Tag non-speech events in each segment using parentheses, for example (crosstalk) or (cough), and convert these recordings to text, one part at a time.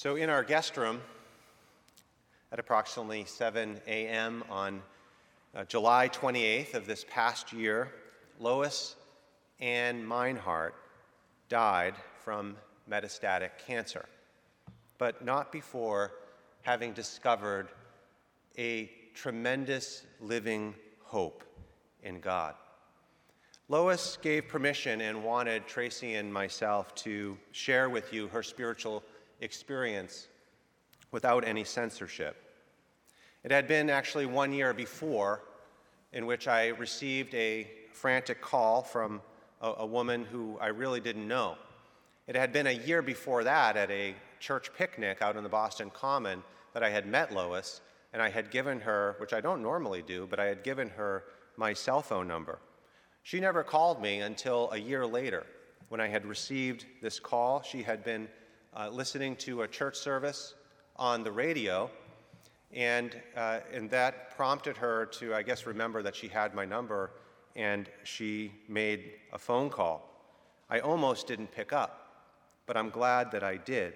So, in our guest room at approximately 7 a.m. on uh, July 28th of this past year, Lois Ann Meinhardt died from metastatic cancer, but not before having discovered a tremendous living hope in God. Lois gave permission and wanted Tracy and myself to share with you her spiritual experience without any censorship. It had been actually one year before in which I received a frantic call from a, a, woman who I really didn't know. It had been a year before that at a church picnic out in the Boston Common that I had met Lois, and I had given her, which I don't normally do, but I had given her my cell phone number. She never called me until a year later when I had received this call. She had been uh, listening to a church service on the radio, and, uh, and that prompted her to, I guess, remember that she had my number, and she made a phone call. I almost didn't pick up, but I'm glad that I did.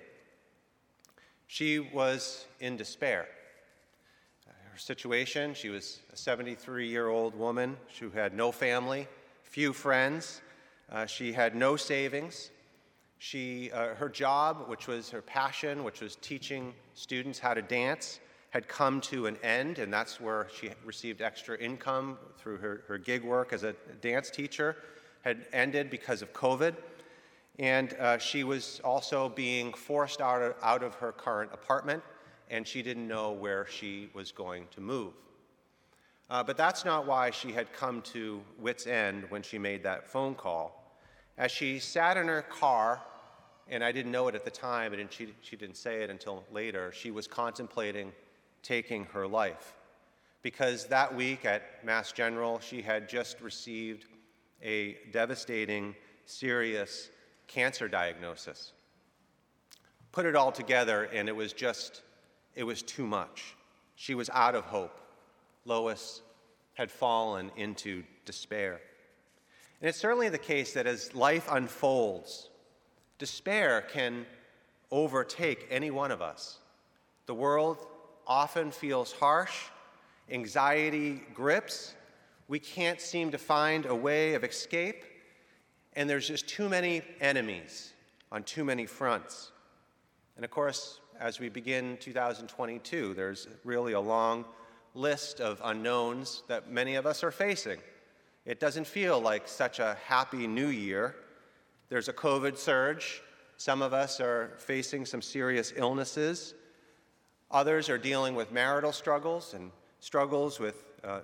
She was in despair. Her situation, she was a 73 year old woman who had no family, few friends, uh, she had no savings. She, uh, her job, which was her passion, which was teaching students how to dance, had come to an end, and that's where she received extra income through her, her gig work as a dance teacher, had ended because of COVID. And uh, she was also being forced out of, out of her current apartment, and she didn't know where she was going to move. Uh, but that's not why she had come to wits' end when she made that phone call. As she sat in her car and I didn't know it at the time, and she, she didn't say it until later, she was contemplating taking her life. Because that week at Mass General, she had just received a devastating, serious cancer diagnosis. Put it all together, and it was just, it was too much. She was out of hope. Lois had fallen into despair. And it's certainly the case that as life unfolds, Despair can overtake any one of us. The world often feels harsh, anxiety grips, we can't seem to find a way of escape, and there's just too many enemies on too many fronts. And of course, as we begin 2022, there's really a long list of unknowns that many of us are facing. It doesn't feel like such a happy new year. There's a COVID surge. Some of us are facing some serious illnesses. Others are dealing with marital struggles and struggles with uh,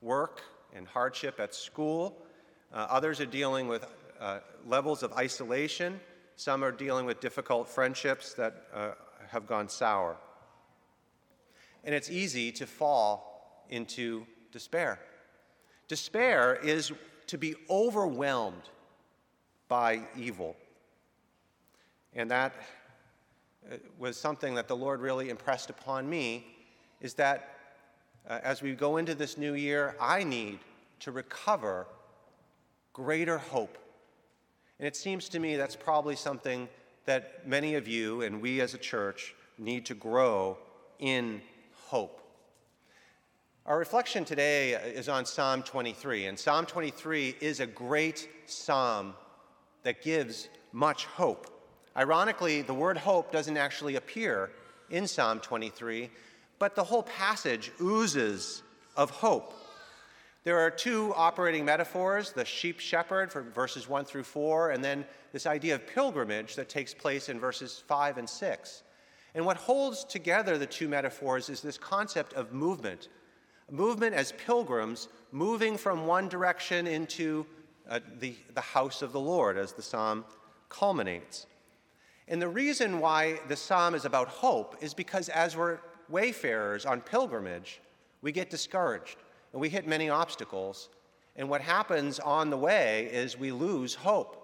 work and hardship at school. Uh, others are dealing with uh, levels of isolation. Some are dealing with difficult friendships that uh, have gone sour. And it's easy to fall into despair. Despair is to be overwhelmed by evil. And that uh, was something that the Lord really impressed upon me is that uh, as we go into this new year, I need to recover greater hope. And it seems to me that's probably something that many of you and we as a church need to grow in hope. Our reflection today is on Psalm 23, and Psalm 23 is a great psalm that gives much hope. Ironically, the word hope doesn't actually appear in Psalm 23, but the whole passage oozes of hope. There are two operating metaphors the sheep shepherd from verses 1 through 4, and then this idea of pilgrimage that takes place in verses 5 and 6. And what holds together the two metaphors is this concept of movement movement as pilgrims moving from one direction into uh, the, the house of the Lord, as the psalm culminates. And the reason why the psalm is about hope is because as we're wayfarers on pilgrimage, we get discouraged and we hit many obstacles. And what happens on the way is we lose hope.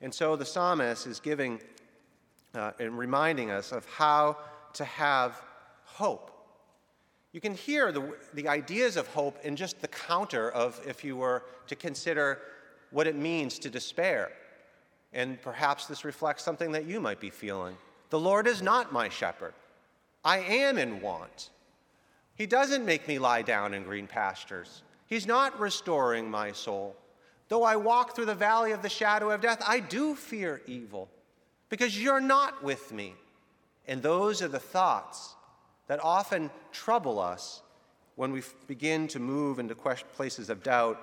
And so the psalmist is giving uh, and reminding us of how to have hope. You can hear the, the ideas of hope in just the counter of if you were to consider what it means to despair. And perhaps this reflects something that you might be feeling. The Lord is not my shepherd. I am in want. He doesn't make me lie down in green pastures. He's not restoring my soul. Though I walk through the valley of the shadow of death, I do fear evil because you're not with me. And those are the thoughts that often trouble us when we begin to move into places of doubt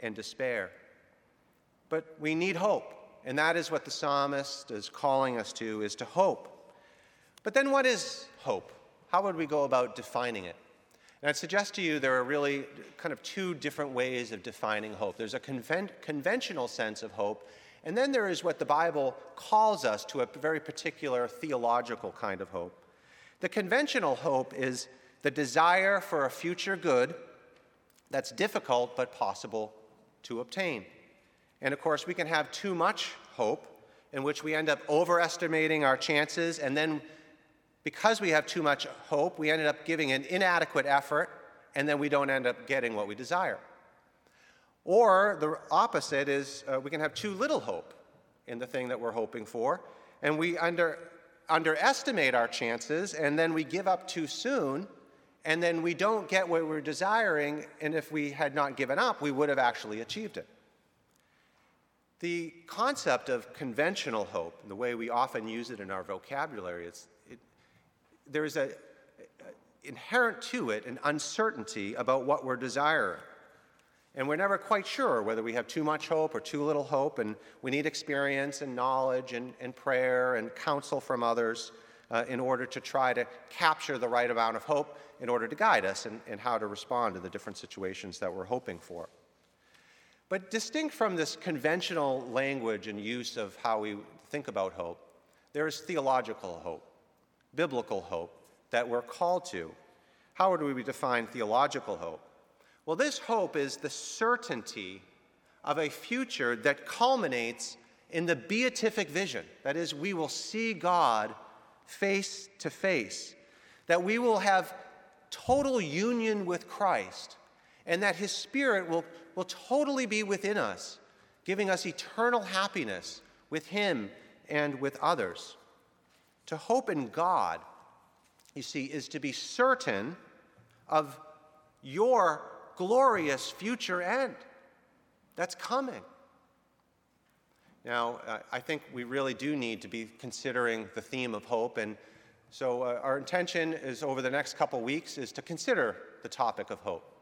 and despair. But we need hope, and that is what the psalmist is calling us to is to hope. But then what is hope? How would we go about defining it? And I'd suggest to you there are really kind of two different ways of defining hope. There's a conven- conventional sense of hope, and then there is what the Bible calls us to a very particular theological kind of hope. The conventional hope is the desire for a future good that's difficult but possible to obtain. And of course, we can have too much hope, in which we end up overestimating our chances, and then because we have too much hope, we ended up giving an inadequate effort, and then we don't end up getting what we desire. Or the opposite is uh, we can have too little hope in the thing that we're hoping for, and we under, underestimate our chances, and then we give up too soon, and then we don't get what we're desiring, and if we had not given up, we would have actually achieved it. The concept of conventional hope, the way we often use it in our vocabulary, is it, there is a, a, inherent to it an uncertainty about what we're desiring. And we're never quite sure whether we have too much hope or too little hope, and we need experience and knowledge and, and prayer and counsel from others uh, in order to try to capture the right amount of hope in order to guide us and, in how to respond to the different situations that we're hoping for. But distinct from this conventional language and use of how we think about hope, there is theological hope, biblical hope that we're called to. How would we define theological hope? Well, this hope is the certainty of a future that culminates in the beatific vision. That is, we will see God face to face, that we will have total union with Christ, and that His Spirit will, will totally be within us, giving us eternal happiness with Him and with others. To hope in God, you see, is to be certain of your glorious future end that's coming. Now, I think we really do need to be considering the theme of hope, and so uh, our intention is over the next couple weeks is to consider the topic of hope.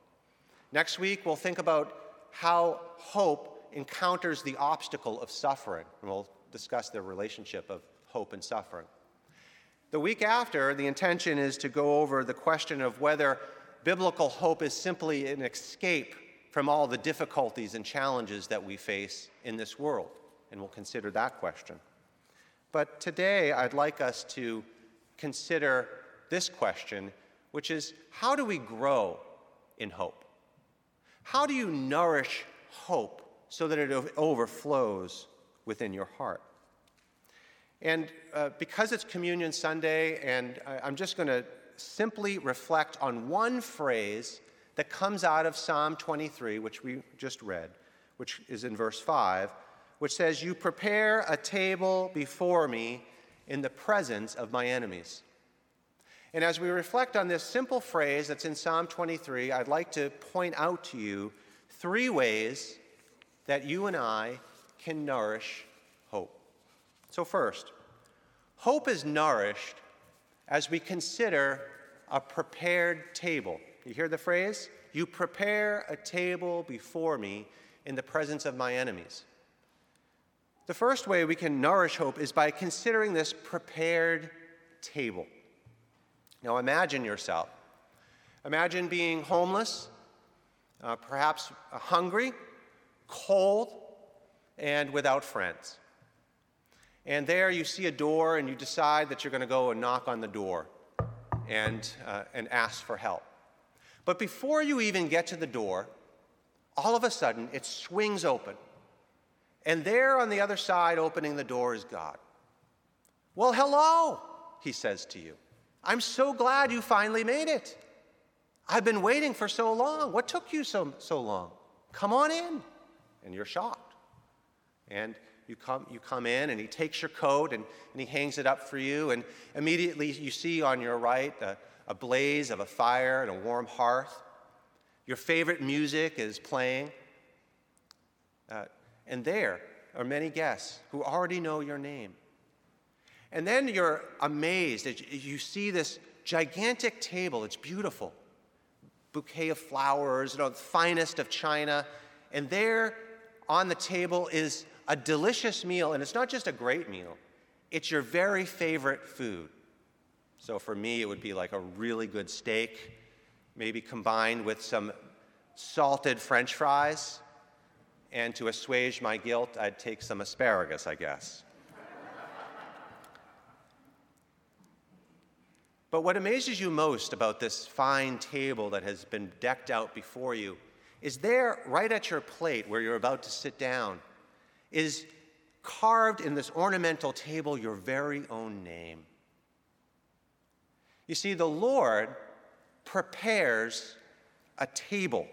Next week, we'll think about how hope encounters the obstacle of suffering, and we'll discuss the relationship of hope and suffering. The week after, the intention is to go over the question of whether biblical hope is simply an escape from all the difficulties and challenges that we face in this world and we'll consider that question. But today, I'd like us to consider this question, which is how do we grow in hope? How do you nourish hope so that it overflows within your heart? And uh, because it's Communion Sunday, and I, I'm just going to simply reflect on one phrase that comes out of Psalm 23, which we just read, which is in verse 5, which says, You prepare a table before me in the presence of my enemies. And as we reflect on this simple phrase that's in Psalm 23, I'd like to point out to you three ways that you and I can nourish hope. So, first, hope is nourished as we consider a prepared table. You hear the phrase? You prepare a table before me in the presence of my enemies. The first way we can nourish hope is by considering this prepared table. Now imagine yourself. Imagine being homeless, uh, perhaps hungry, cold, and without friends. And there you see a door and you decide that you're going to go and knock on the door and, uh, and ask for help. But before you even get to the door, all of a sudden it swings open and there on the other side, opening the door, is God. Well, hello, he says to you. I'm so glad you finally made it. I've been waiting for so long. What took you so, so long? Come on in. And you're shocked. And You come, you come in, and he takes your coat and, and he hangs it up for you. And immediately you see on your right a, a blaze of a fire and a warm hearth. Your favorite music is playing. Uh, and there are many guests who already know your name. And then you're amazed as you see this gigantic table. It's beautiful. Bouquet of flowers, you know, the finest of china. And there on the table is a delicious meal. And it's not just a great meal, it's your very favorite food. So for me, it would be like a really good steak, maybe combined with some salted french fries. And to assuage my guilt, I'd take some asparagus, I guess. But what amazes you most about this fine table that has been decked out before you is there, right at your plate where you're about to sit down, is carved in this ornamental table your very own name. You see, the Lord prepares a table.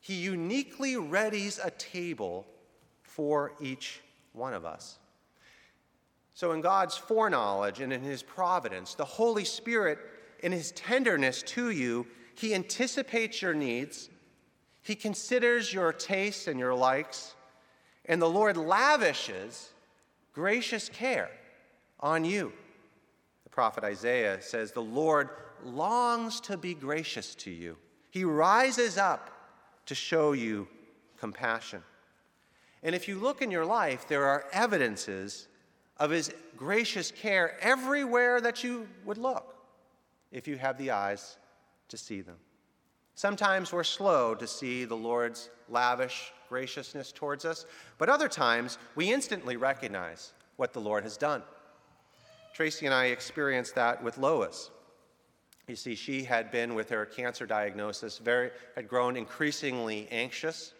He uniquely readies a table for each one of us. So, in God's foreknowledge and in His providence, the Holy Spirit, in His tenderness to you, He anticipates your needs, He considers your tastes and your likes, and the Lord lavishes gracious care on you. The prophet Isaiah says, The Lord longs to be gracious to you, He rises up to show you compassion. And if you look in your life, there are evidences of his gracious care everywhere that you would look if you have the eyes to see them. Sometimes we're slow to see the Lord's lavish graciousness towards us, but other times we instantly recognize what the Lord has done. Tracy and I experienced that with Lois. You see, she had been with her cancer diagnosis, very, had grown increasingly anxious.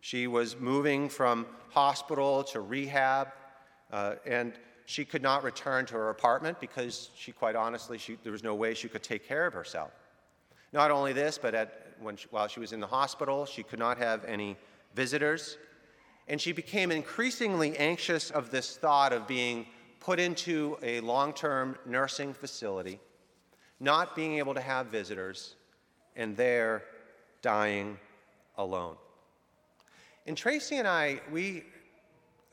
She was moving from hospital to rehab. Uh, and she could not return to her apartment because she, quite honestly, she, there was no way she could take care of herself. Not only this, but at, she, while she was in the hospital, she could not have any visitors. And she became increasingly anxious of this thought of being put into a long term nursing facility, not being able to have visitors, and there dying alone. And Tracy and I, we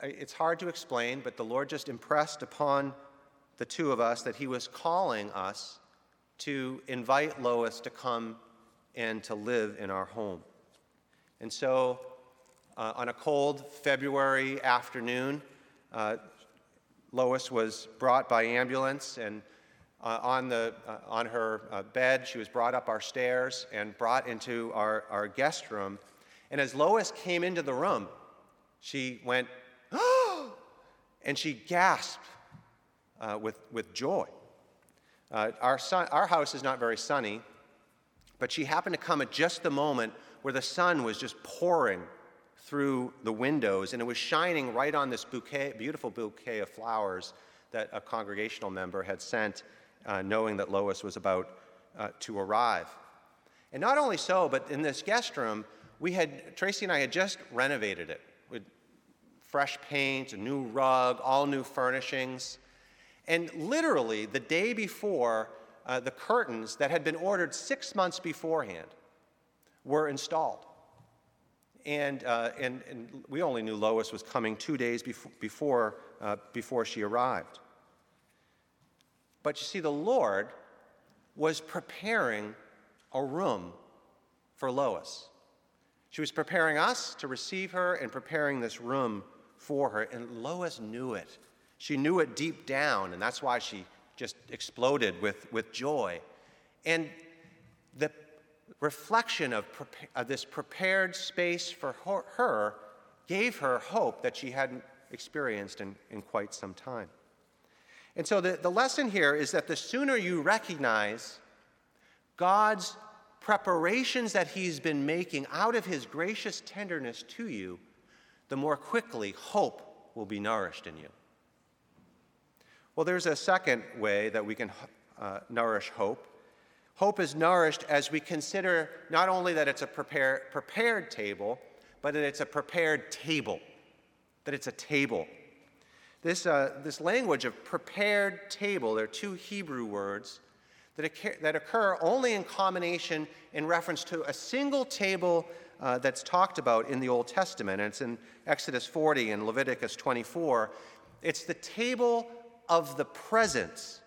it's hard to explain, but the Lord just impressed upon the two of us that He was calling us to invite Lois to come and to live in our home. And so, uh, on a cold February afternoon, uh, Lois was brought by ambulance and uh, on, the, uh, on her uh, bed, she was brought up our stairs and brought into our, our guest room. And as Lois came into the room, she went oh! (gasps) and she gasped uh, with, with joy. Our, sun, our house is not very sunny, but she happened to come at just the moment where the sun was just pouring through the windows, and it was shining right on this bouquet, beautiful bouquet of flowers that a congregational member had sent, uh, knowing that Lois was about uh, to arrive. And not only so, but in this guest room, we had Tracy and I had just renovated it with fresh paint, a new rug, all new furnishings. And literally, the day before, uh, the curtains that had been ordered six months beforehand were installed. And, uh, and, and we only knew Lois was coming two days before, before, uh, before she arrived. But you see, the Lord was preparing a room for Lois. She was preparing us to receive her and preparing this room for her, and Lois knew it. She knew it deep down, and that's why she just exploded with, with joy. And the reflection of, of this prepared space for her, her, gave her hope that she hadn't experienced in, in quite some time. And so the, the lesson here is that the sooner you recognize God's preparations that He's been making out of His gracious tenderness to you, the more quickly hope will be nourished in you. Well, there's a second way that we can uh, nourish hope. Hope is nourished as we consider not only that it's a prepare, prepared table, but that it's a prepared table. that it's a table. This, uh, this language of prepared table, there are two Hebrew words that occur, that occur only in combination in reference to a single table uh, that's talked about in the Old Testament. And it's in Exodus 40 and Leviticus 24. It's the table of the presence.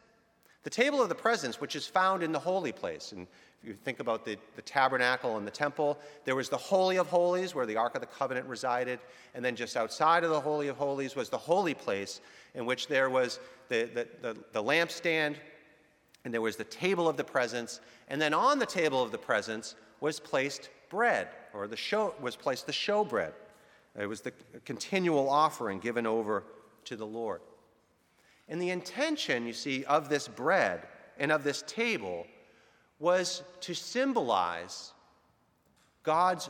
The table of the presence, which is found in the holy place. And if you think about the, the tabernacle and the temple, there was the Holy of Holies where the Ark of the Covenant resided. And then just outside of the Holy of Holies was the holy place in which there was the, the, the, the lampstand and there was the table of the presence. And then on the table of the presence was placed bread, or the show was placed the showbread. It was the continual offering given over to the Lord. And the intention, you see, of this bread and of this table was to symbolize God's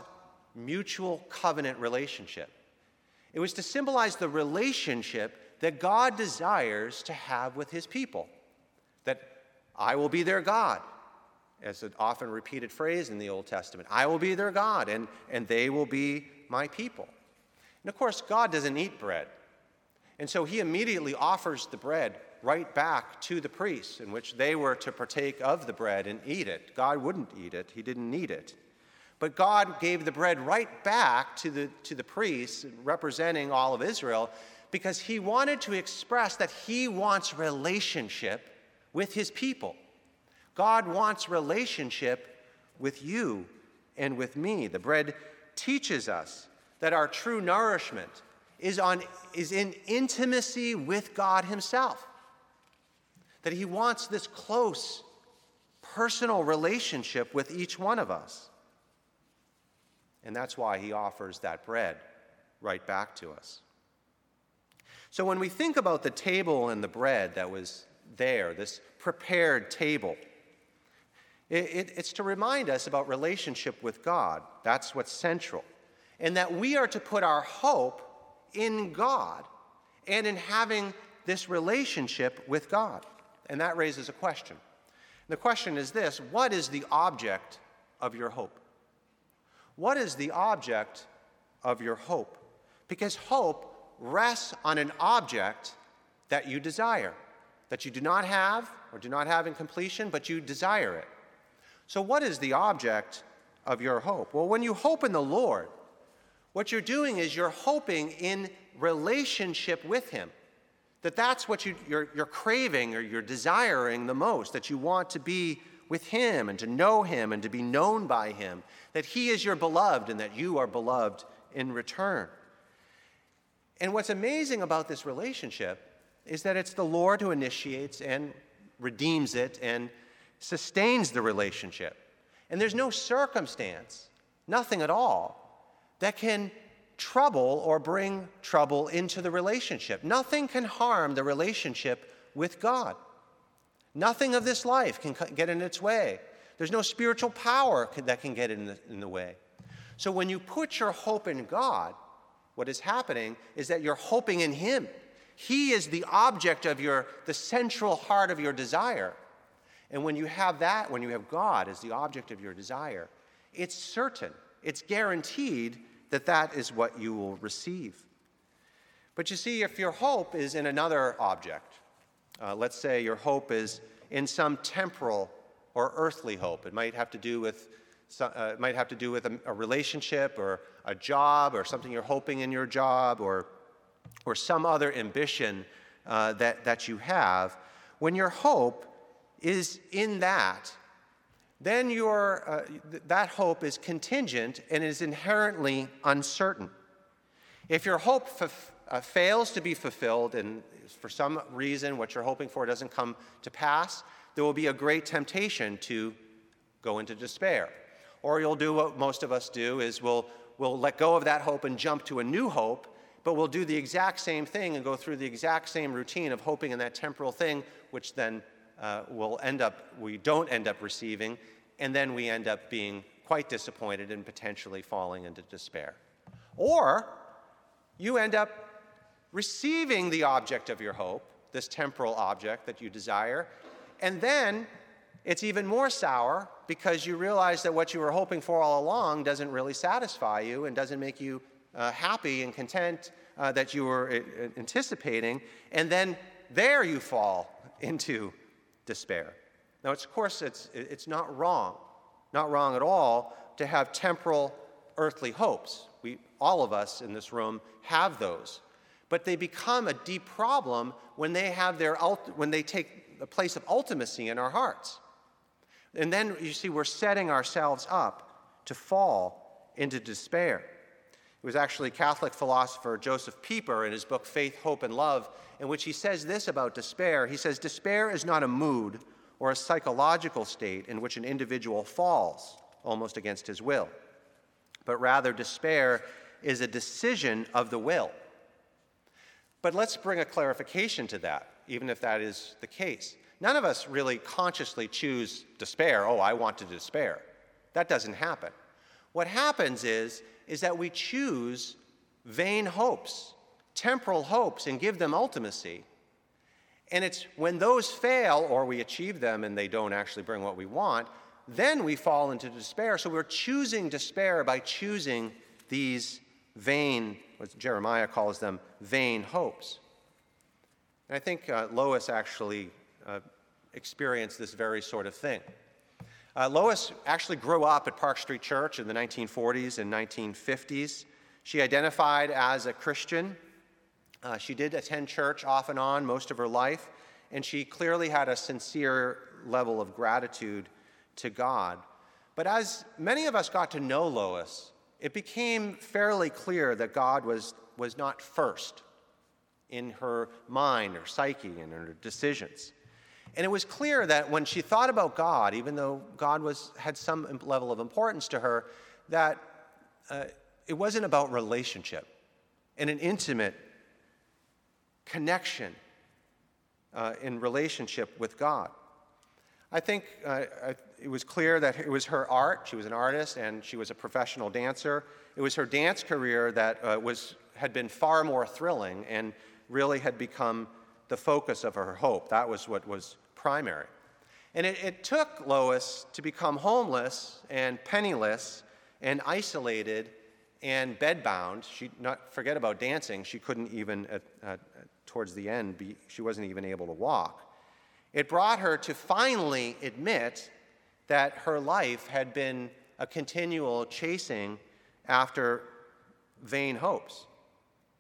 mutual covenant relationship. It was to symbolize the relationship that God desires to have with his people. That I will be their God, as an often repeated phrase in the Old Testament. I will be their God, and, and they will be my people. And of course, God doesn't eat bread. And so he immediately offers the bread right back to the priests, in which they were to partake of the bread and eat it. God wouldn't eat it, he didn't need it. But God gave the bread right back to the, to the priests, representing all of Israel, because he wanted to express that he wants relationship with his people. God wants relationship with you and with me. The bread teaches us that our true nourishment is, on, is in intimacy with God Himself. That He wants this close, personal relationship with each one of us. And that's why He offers that bread right back to us. So when we think about the table and the bread that was there, this prepared table, it, it, it's to remind us about relationship with God. That's what's central. And that we are to put our hope in God and in having this relationship with God. And that raises a question. The question is this What is the object of your hope? What is the object of your hope? Because hope rests on an object that you desire, that you do not have or do not have in completion, but you desire it. So, what is the object of your hope? Well, when you hope in the Lord, what you're doing is you're hoping in relationship with Him. That that's what you, you're, you're craving or you're desiring the most, that you want to be with Him and to know Him and to be known by Him, that He is your beloved and that you are beloved in return. And what's amazing about this relationship is that it's the Lord who initiates and redeems it and sustains the relationship. And there's no circumstance, nothing at all, that can trouble or bring trouble into the relationship. Nothing can harm the relationship with God. Nothing of this life can get in its way. There's no spiritual power that can get in the, in the way. So when you put your hope in God, what is happening is that you're hoping in Him. He is the object of your, the central heart of your desire. And when you have that, when you have God as the object of your desire, it's certain, it's guaranteed that that is what you will receive. But you see, if your hope is in another object, uh, let's say your hope is in some temporal or earthly hope, it might have to do with uh, it might have to do with a, a, relationship or a job or something you're hoping in your job or, or some other ambition uh, that, that you have. When your hope is in that, then uh, th- that hope is contingent and is inherently uncertain. If your hope f- uh, fails to be fulfilled and for some reason what you're hoping for doesn't come to pass, there will be a great temptation to go into despair. Or you'll do what most of us do is we'll, we'll let go of that hope and jump to a new hope, but we'll do the exact same thing and go through the exact same routine of hoping in that temporal thing, which then uh, will end up, we don't end up receiving, and then we end up being quite disappointed and potentially falling into despair. Or you end up receiving the object of your hope, this temporal object that you desire, and then it's even more sour because you realize that what you were hoping for all along doesn't really satisfy you and doesn't make you uh, happy and content uh, that you were uh, anticipating, and then there you fall (laughs) into despair. Now, of course, it's, it's not wrong, not wrong at all to have temporal earthly hopes. We, all of us in this room have those. But they become a deep problem when they, have their, when they take the place of ultimacy in our hearts. And then you see, we're setting ourselves up to fall into despair. It was actually Catholic philosopher Josef Pieper in his book Faith, Hope, and Love, in which he says this about despair. He says, Despair is not a mood or a psychological state in which an individual falls almost against his will, but rather despair is a decision of the will. But let's bring a clarification to that, even if that is the case. None of us really consciously choose despair. Oh, I want to despair. That doesn't happen. What happens is, is that we choose vain hopes, temporal hopes, and give them ultimacy. And it's when those fail or we achieve them and they don't actually bring what we want, then we fall into despair. So we're choosing despair by choosing these vain, what Jeremiah calls them, vain hopes. And I think uh, Lois actually uh, experienced this very sort of thing. Uh, Lois actually grew up at Park Street Church in the 1940s and 1950s. She identified as a Christian. Uh, she did attend church off and on most of her life, and she clearly had a sincere level of gratitude to God. But as many of us got to know Lois, it became fairly clear that God was, was not first in her mind or psyche and her decisions. And it was clear that when she thought about God, even though God was, had some level of importance to her, that uh, it wasn't about relationship and an intimate connection uh, in relationship with God. I think uh, it was clear that it was her art. She was an artist and she was a professional dancer. It was her dance career that uh, was, had been far more thrilling and really had become the focus of her hope. That was what was primary. And it, it took Lois to become homeless and penniless and isolated and bedbound. She not forget about dancing. She couldn't even, uh, uh, towards the end, be, she wasn't even able to walk. It brought her to finally admit that her life had been a continual chasing after vain hopes.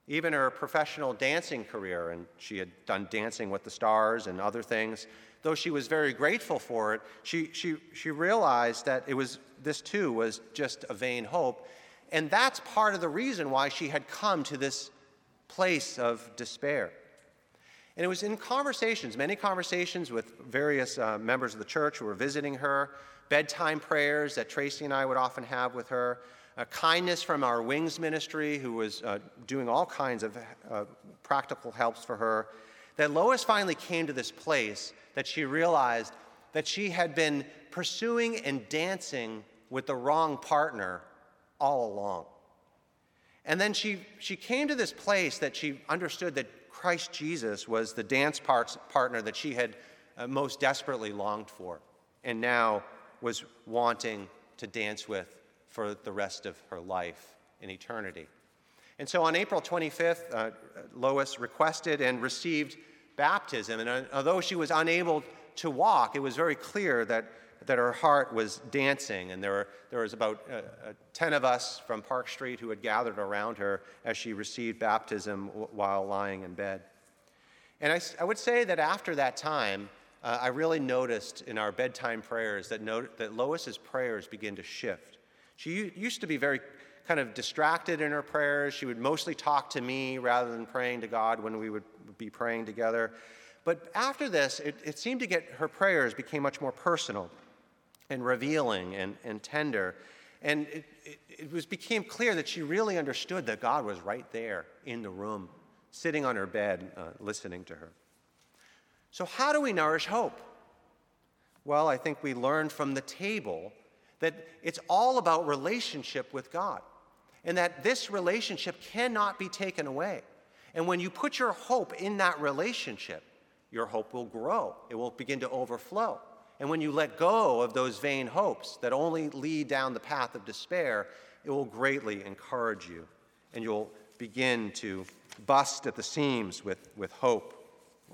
Even her professional dancing career, and she had done Dancing with the Stars and other things, though she was very grateful for it, she, she, she realized that it was, this too was just a vain hope. And that's part of the reason why she had come to this place of despair. And it was in conversations, many conversations with various uh, members of the church who were visiting her, bedtime prayers that Tracy and I would often have with her, kindness from our Wings ministry, who was uh, doing all kinds of uh, practical helps for her, that Lois finally came to this place that she realized that she had been pursuing and dancing with the wrong partner all along. And then she, she came to this place that she understood that Christ Jesus was the dance partner that she had uh, most desperately longed for and now was wanting to dance with for the rest of her life in eternity. And so on April 25th, uh, Lois requested and received baptism. And uh, although she was unable to walk, it was very clear that that her heart was dancing. And there, were, there was about uh, uh, 10 of us from Park Street who had gathered around her as she received baptism w- while lying in bed. And I, I, would say that after that time, uh, I really noticed in our bedtime prayers that, that Lois's prayers begin to shift. She used to be very kind of distracted in her prayers. She would mostly talk to me rather than praying to God when we would be praying together. But after this, it, it seemed to get her prayers became much more personal and revealing and, and tender. And it, it, it was, became clear that she really understood that God was right there in the room, sitting on her bed, uh, listening to her. So, how do we nourish hope? Well, I think we learned from the table that it's all about relationship with God, and that this relationship cannot be taken away. And when you put your hope in that relationship, your hope will grow, it will begin to overflow. And when you let go of those vain hopes that only lead down the path of despair, it will greatly encourage you and you'll begin to bust at the seams with, with hope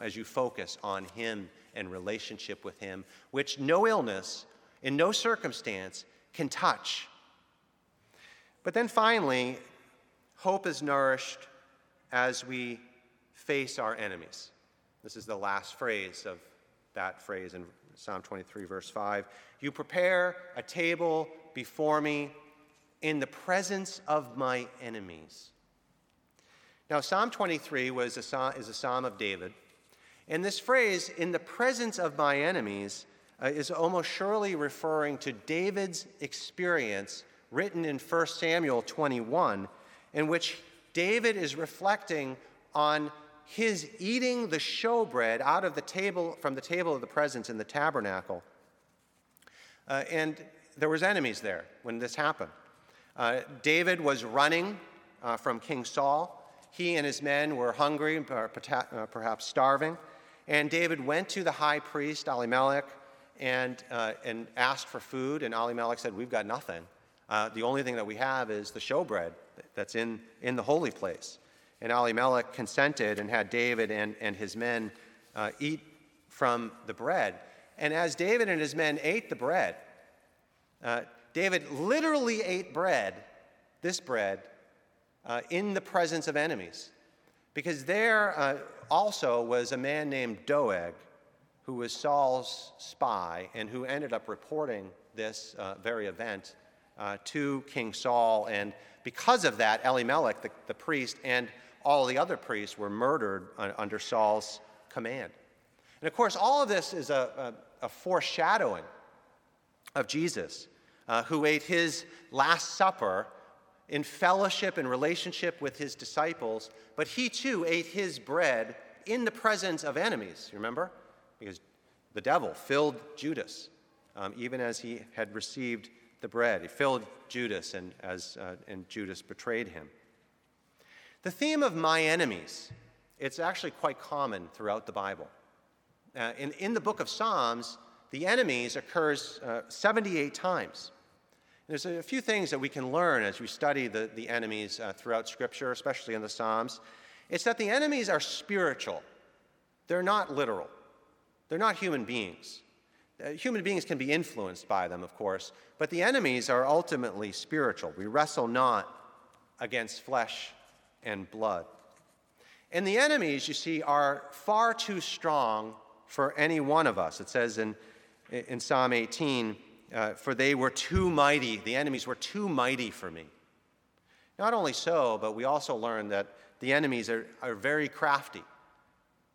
as you focus on Him and relationship with Him, which no illness, in no circumstance, can touch. But then finally, hope is nourished as we face our enemies. This is the last phrase of that phrase in Psalm 23, verse 5. You prepare a table before me in the presence of my enemies. Now, Psalm 23 was a psalm, is a psalm of David. And this phrase, in the presence of my enemies, uh, is almost surely referring to David's experience written in 1 Samuel 21, in which David is reflecting on his eating the showbread out of the table from the table of the presence in the tabernacle. Uh, and there was enemies there when this happened. Uh, David was running uh, from King Saul. He and his men were hungry, uh, perhaps starving. And David went to the high priest, Ahimelech, and, uh, and asked for food. And Ahimelech said, We've got nothing. Uh, the only thing that we have is the showbread that's in, in the holy place. And Ahimelech consented and had David and, and his men uh, eat from the bread. And as David and his men ate the bread, uh, David literally ate bread, this bread, uh, in the presence of enemies. Because there uh, also was a man named Doeg, who was Saul's spy and who ended up reporting this uh, very event uh, to King Saul. And because of that, Elimelech, the, the priest, and all the other priests were murdered under Saul's command. And of course, all of this is a, a, a foreshadowing of Jesus, uh, who ate his Last Supper in fellowship and relationship with his disciples, but he too ate his bread in the presence of enemies, remember? Because the devil filled Judas, um, even as he had received the bread. He filled Judas, and, as, uh, and Judas betrayed him. The theme of my enemies, it's actually quite common throughout the Bible. Uh, in, in the book of Psalms, the enemies occurs uh, 78 times. There's a few things that we can learn as we study the, the enemies uh, throughout Scripture, especially in the Psalms. It's that the enemies are spiritual, they're not literal, they're not human beings. Uh, human beings can be influenced by them, of course, but the enemies are ultimately spiritual. We wrestle not against flesh and blood. And the enemies, you see, are far too strong for any one of us. It says in, in Psalm 18, uh, For they were too mighty, the enemies were too mighty for me. Not only so, but we also learn that the enemies are, are very crafty.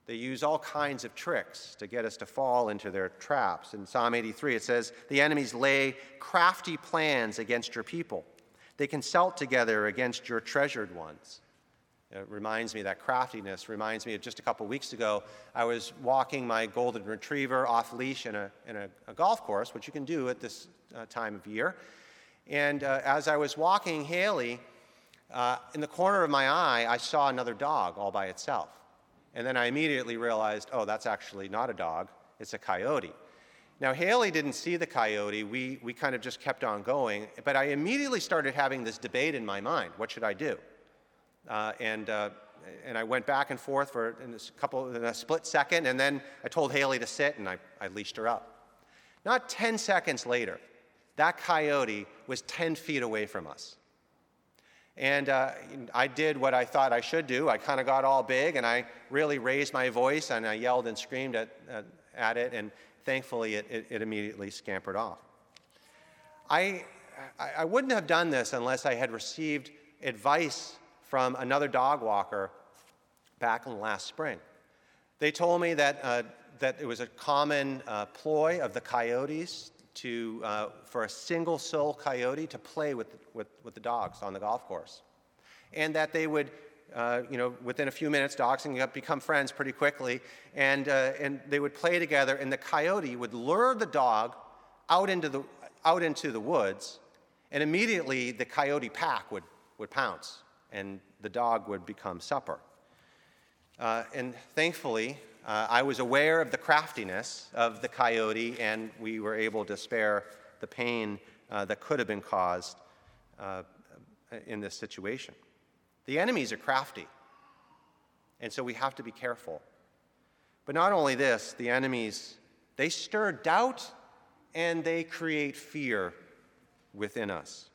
They use all kinds of tricks to get us to fall into their traps. In Psalm 83, it says, The enemies lay crafty plans against your people. They consult together against your treasured ones. It reminds me, that craftiness reminds me of just a couple weeks ago, I was walking my golden retriever off leash in a, in a, a golf course, which you can do at this uh, time of year. And uh, as I was walking Haley, uh, in the corner of my eye, I saw another dog all by itself. And then I immediately realized, oh, that's actually not a dog, it's a coyote. Now, Haley didn't see the coyote. We, we kind of just kept on going. But I immediately started having this debate in my mind what should I do? Uh, and, uh, and I went back and forth for a, couple, in a split second. And then I told Haley to sit and I, I leashed her up. Not 10 seconds later, that coyote was 10 feet away from us. And uh, I did what I thought I should do. I kind of got all big and I really raised my voice and I yelled and screamed at, uh, at it, and thankfully it, it, it immediately scampered off. I, I wouldn't have done this unless I had received advice from another dog walker back in last spring. They told me that, uh, that it was a common uh, ploy of the coyotes to, uh, for a single soul coyote to play with, with, with the dogs on the golf course. And that they would, uh, you know, within a few minutes, dogs can become friends pretty quickly, and, uh, and they would play together, and the coyote would lure the dog out into the, out into the woods, and immediately the coyote pack would, would pounce, and the dog would become supper. Uh, and thankfully, uh, I was aware of the craftiness of the coyote, and we were able to spare the pain uh, that could have been caused uh, in this situation. The enemies are crafty. And so we have to be careful. But not only this, the enemies, they stir doubt and they create fear within us.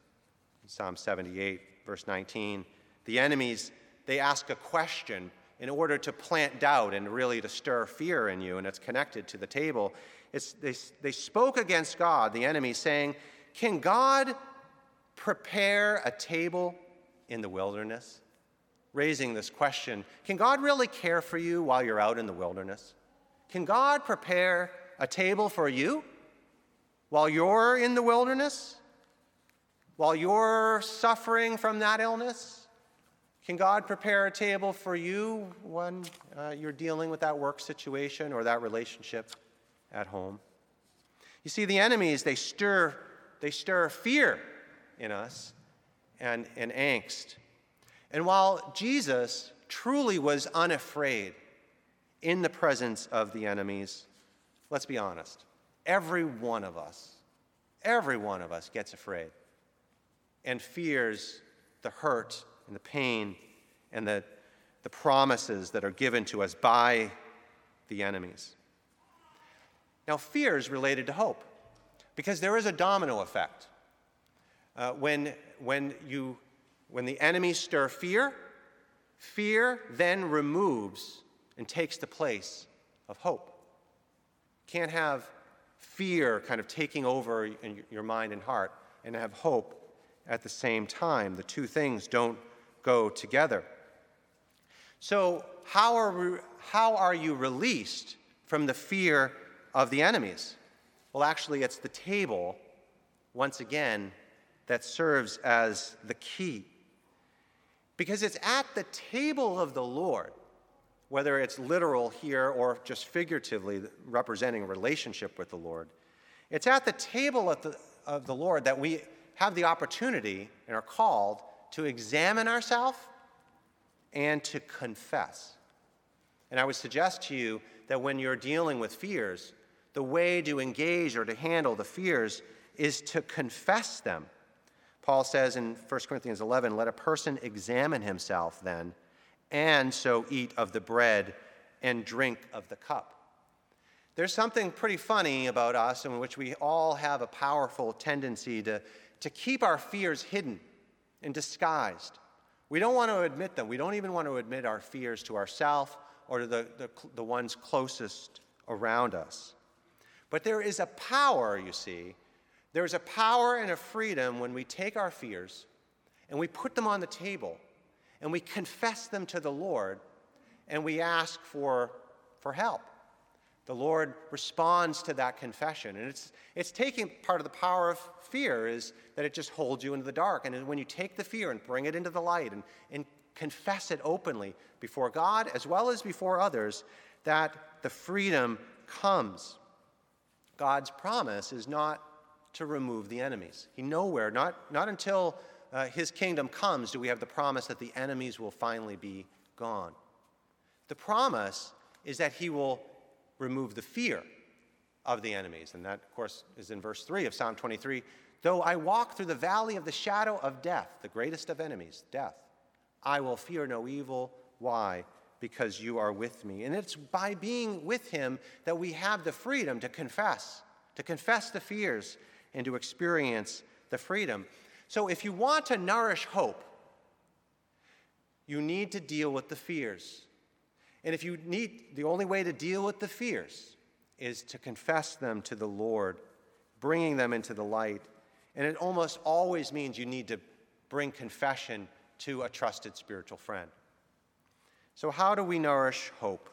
Psalm 78, verse 19, the enemies, they ask a question in order to plant doubt and really to stir fear in you, and it's connected to the table. They, they spoke against God, the enemy, saying, Can God prepare a table in the wilderness? Raising this question Can God really care for you while you're out in the wilderness? Can God prepare a table for you while you're in the wilderness? While you're suffering from that illness? Can God prepare a table for you when uh, you're dealing with that work situation or that relationship at home? You see, the enemies, they stir, they stir fear in us and, and angst. And while Jesus truly was unafraid in the presence of the enemies, let's be honest, every one of us, every one of us gets afraid and fears the hurt and the pain and the, the promises that are given to us by the enemies. Now, fear is related to hope because there is a domino effect. Uh, when, when, you, when the enemies stir fear, fear then removes and takes the place of hope. Can't have fear kind of taking over your mind and heart and have hope at the same time. The two things don't go together. So, how are, we, how are you released from the fear of the enemies? Well, actually, it's the table, once again, that serves as the key. Because it's at the table of the Lord, whether it's literal here or just figuratively representing a relationship with the Lord, it's at the table of the, of the Lord that we have the opportunity and are called to examine ourselves and to confess. And I would suggest to you that when you're dealing with fears, the way to engage or to handle the fears is to confess them. Paul says in 1 Corinthians 11, let a person examine himself then, and so eat of the bread and drink of the cup. There's something pretty funny about us in which we all have a powerful tendency to to keep our fears hidden and disguised. We don't want to admit them. We don't even want to admit our fears to ourselves or to the, the, the ones closest around us. But there is a power, you see. There is a power and a freedom when we take our fears and we put them on the table and we confess them to the Lord and we ask for, for help. The Lord responds to that confession. And it's, it's taking part of the power of fear is that it just holds you into the dark. And when you take the fear and bring it into the light and, and confess it openly before God as well as before others, that the freedom comes. God's promise is not to remove the enemies. He nowhere, not, not until uh, his kingdom comes, do we have the promise that the enemies will finally be gone. The promise is that he will remove the fear of the enemies. And that, of course, is in verse 3 of Psalm 23. Though I walk through the valley of the shadow of death, the greatest of enemies, death, I will fear no evil. Why? Because you are with me. And it's by being with him that we have the freedom to confess, to confess the fears, and to experience the freedom. So if you want to nourish hope, you need to deal with the fears. And if you need, the only way to deal with the fears is to confess them to the Lord, bringing them into the light. And it almost always means you need to bring confession to a trusted spiritual friend. So, how do we nourish hope?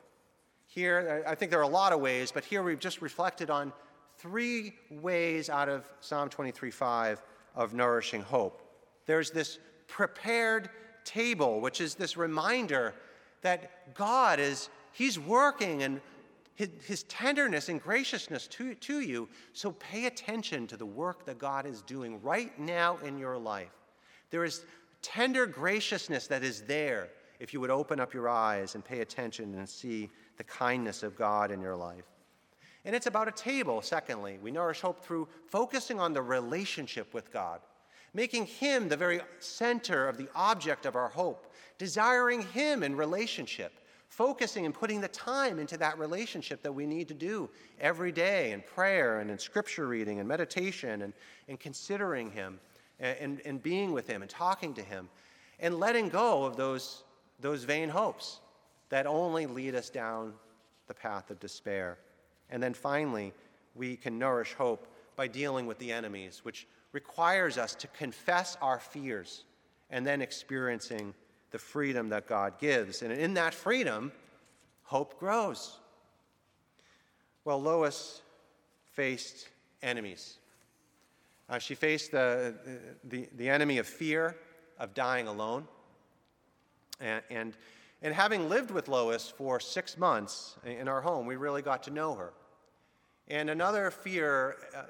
Here, I think there are a lot of ways, but here we've just reflected on three ways out of Psalm 23:5 of nourishing hope. There's this prepared table, which is this reminder that God is, He's working and his, his, tenderness and graciousness to, to you. So pay attention to the work that God is doing right now in your life. There is tender graciousness that is there if you would open up your eyes and pay attention and see the kindness of God in your life. And it's about a table, secondly. We nourish hope through focusing on the relationship with God, making Him the very center of the object of our hope, desiring Him in relationship, focusing and putting the time into that relationship that we need to do every day in prayer and in scripture reading and meditation and, and considering Him and, and, and being with Him and talking to Him and letting go of those, those vain hopes that only lead us down the path of despair. And then finally, we can nourish hope by dealing with the enemies, which requires us to confess our fears and then experiencing the freedom that God gives. And in that freedom, hope grows. Well, Lois faced enemies. Uh, she faced the, the, the enemy of fear, of dying alone. And, and, and having lived with Lois for six months in our home, we really got to know her. And another fear uh,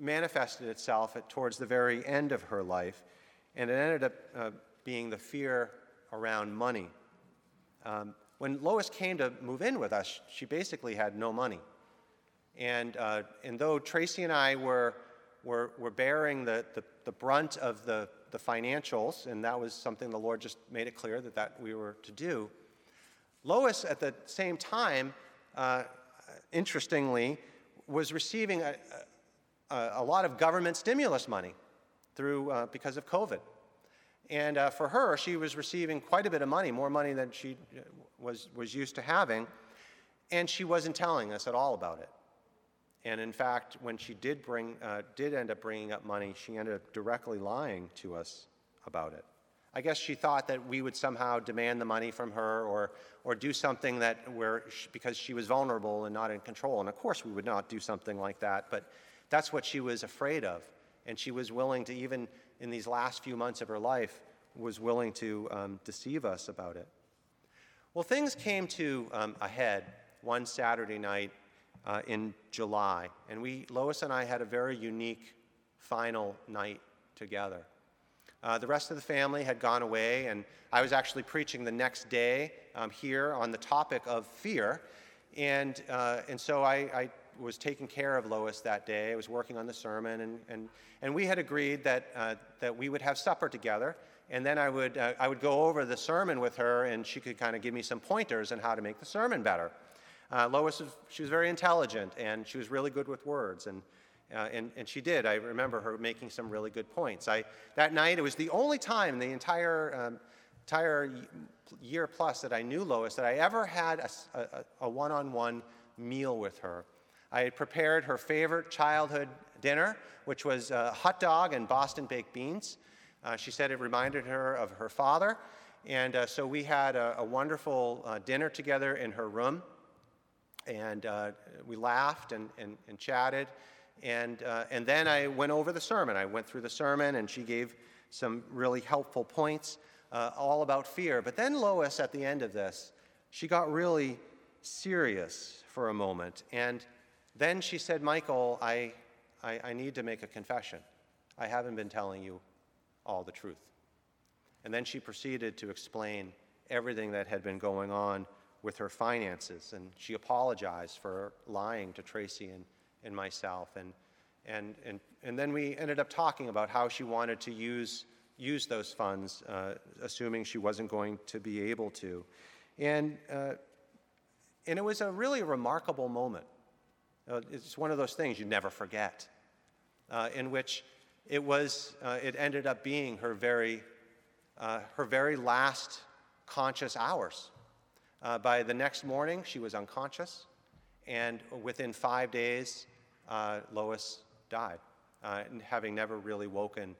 manifested itself at, towards the very end of her life, and it ended up uh, being the fear around money. Um, when Lois came to move in with us, she basically had no money. And, uh, and though Tracy and I were, were, were bearing the, the, the brunt of the, the financials, and that was something the Lord just made it clear that, that we were to do, Lois, at the same time, uh, interestingly, was receiving a, a, lot of government stimulus money through, uh, because of COVID. And uh, for her, she was receiving quite a bit of money, more money than she uh, was, was used to having. And she wasn't telling us at all about it. And in fact, when she did, bring, uh, did end up bringing up money, she ended up directly lying to us about it. I guess she thought that we would somehow demand the money from her or, or do something that where she, because she was vulnerable and not in control. And of course, we would not do something like that, but that's what she was afraid of. And she was willing to even in these last few months of her life was willing to um, deceive us about it. Well, things came to um, a head one Saturday night uh, in July, and we, Lois and I, had a very unique final night together. Uh, the rest of the family had gone away, and I was actually preaching the next day um, here on the topic of fear. And, uh, and so I, I was taking care of Lois that day. I was working on the sermon, and, and, and we had agreed that, uh, that we would have supper together. And then I would, uh, I would go over the sermon with her, and she could kind of give me some pointers on how to make the sermon better. Uh, Lois, was, she was very intelligent, and she was really good with words. And, uh, and, and she did. I remember her making some really good points. I, that night, it was the only time the entire, um, entire year plus that I knew Lois that I ever had a one on one meal with her. I had prepared her favorite childhood dinner, which was a hot dog and Boston baked beans. Uh, she said it reminded her of her father. And uh, so we had a, a wonderful uh, dinner together in her room. And uh, we laughed and, and, and chatted. And, uh, and then I went over the sermon. I went through the sermon, and she gave some really helpful points uh, all about fear. But then Lois, at the end of this, she got really serious for a moment. And then she said, Michael, I, I, I, need to make a confession. I haven't been telling you all the truth. And then she proceeded to explain everything that had been going on with her finances. And she apologized for lying to Tracy and, and myself. And, and, and, and then we ended up talking about how she wanted to use, use those funds, uh, assuming she wasn't going to be able to. And, uh, and it was a really remarkable moment. Uh, it's one of those things you never forget, uh, in which it was, uh, it ended up being her very, uh, her very last conscious hours. Uh, by the next morning, she was unconscious, and within five days, Lois died, having never really woken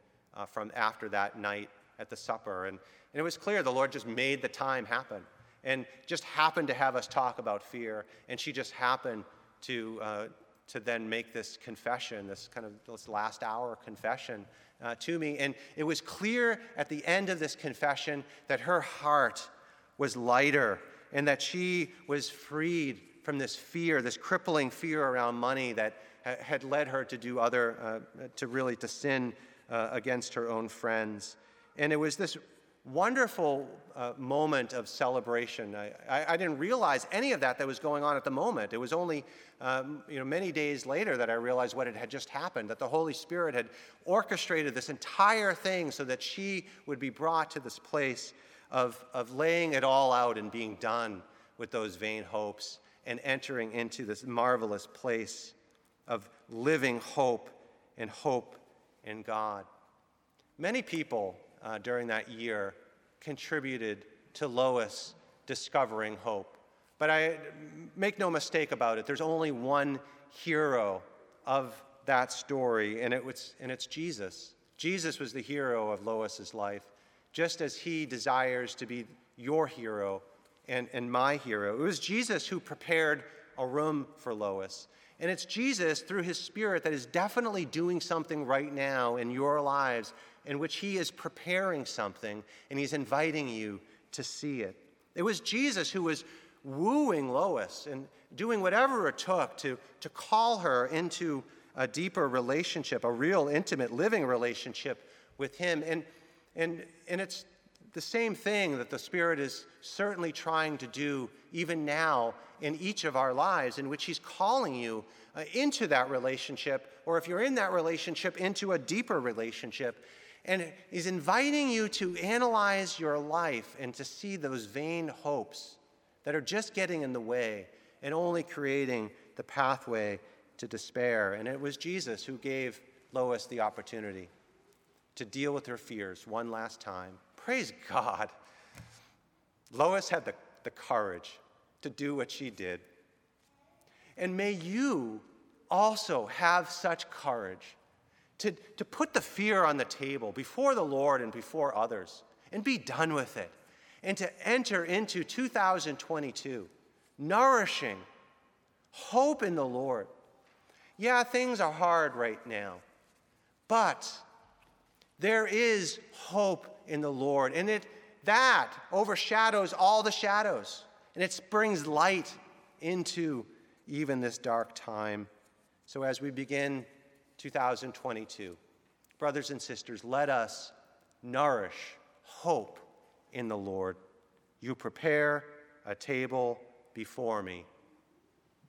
from after that night at the supper. And, and it was clear the Lord just made the time happen and just happened to have us talk about fear, and she just happened to, uh, to then make this confession, this kind of this last hour confession uh, to me. And it was clear at the end of this confession that her heart was lighter and that she was freed from this fear, this crippling fear around money that ha- had led her to do other, uh, to really to sin uh, against her own friends. And it was this wonderful uh, moment of celebration. I, I, I, didn't realize any of that that was going on at the moment. It was only um, you know, many days later that I realized what had just happened, that the Holy Spirit had orchestrated this entire thing so that she would be brought to this place of, of laying it all out and being done with those vain hopes and entering into this marvelous place of living hope and hope in God. Many people uh, during that year contributed to Lois discovering hope. But I make no mistake about it, there's only one hero of that story, and, it was, and it's Jesus. Jesus was the hero of Lois's life, just as he desires to be your hero and, and my hero. It was Jesus who prepared a room for Lois. And it's Jesus, through his Spirit, that is definitely doing something right now in your lives in which he is preparing something and he's inviting you to see it. It was Jesus who was wooing Lois and doing whatever it took to, to call her into a deeper relationship, a real intimate living relationship with him. And, and, and it's the same thing that the Spirit is certainly trying to do even now in each of our lives, in which He's calling you uh, into that relationship, or if you're in that relationship, into a deeper relationship. And He's inviting you to analyze your life and to see those vain hopes that are just getting in the way and only creating the pathway to despair. And it was Jesus who gave Lois the opportunity to deal with her fears one last time. Praise God. Lois had the, the courage to do what she did. And may you also have such courage to, to put the fear on the table before the Lord and before others and be done with it and to enter into 2022 nourishing hope in the Lord. Yeah, things are hard right now, but there is hope in the Lord, and it that overshadows all the shadows, and it brings light into even this dark time. So as we begin 2022, brothers and sisters, let us nourish hope in the Lord. You prepare a table before me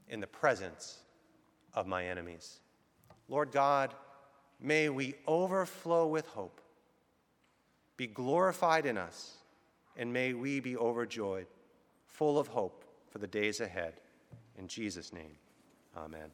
in the presence of my enemies. Lord God, may we overflow with hope, be glorified in us, and may we be overjoyed, full of hope for the days ahead. In Jesus' name, amen.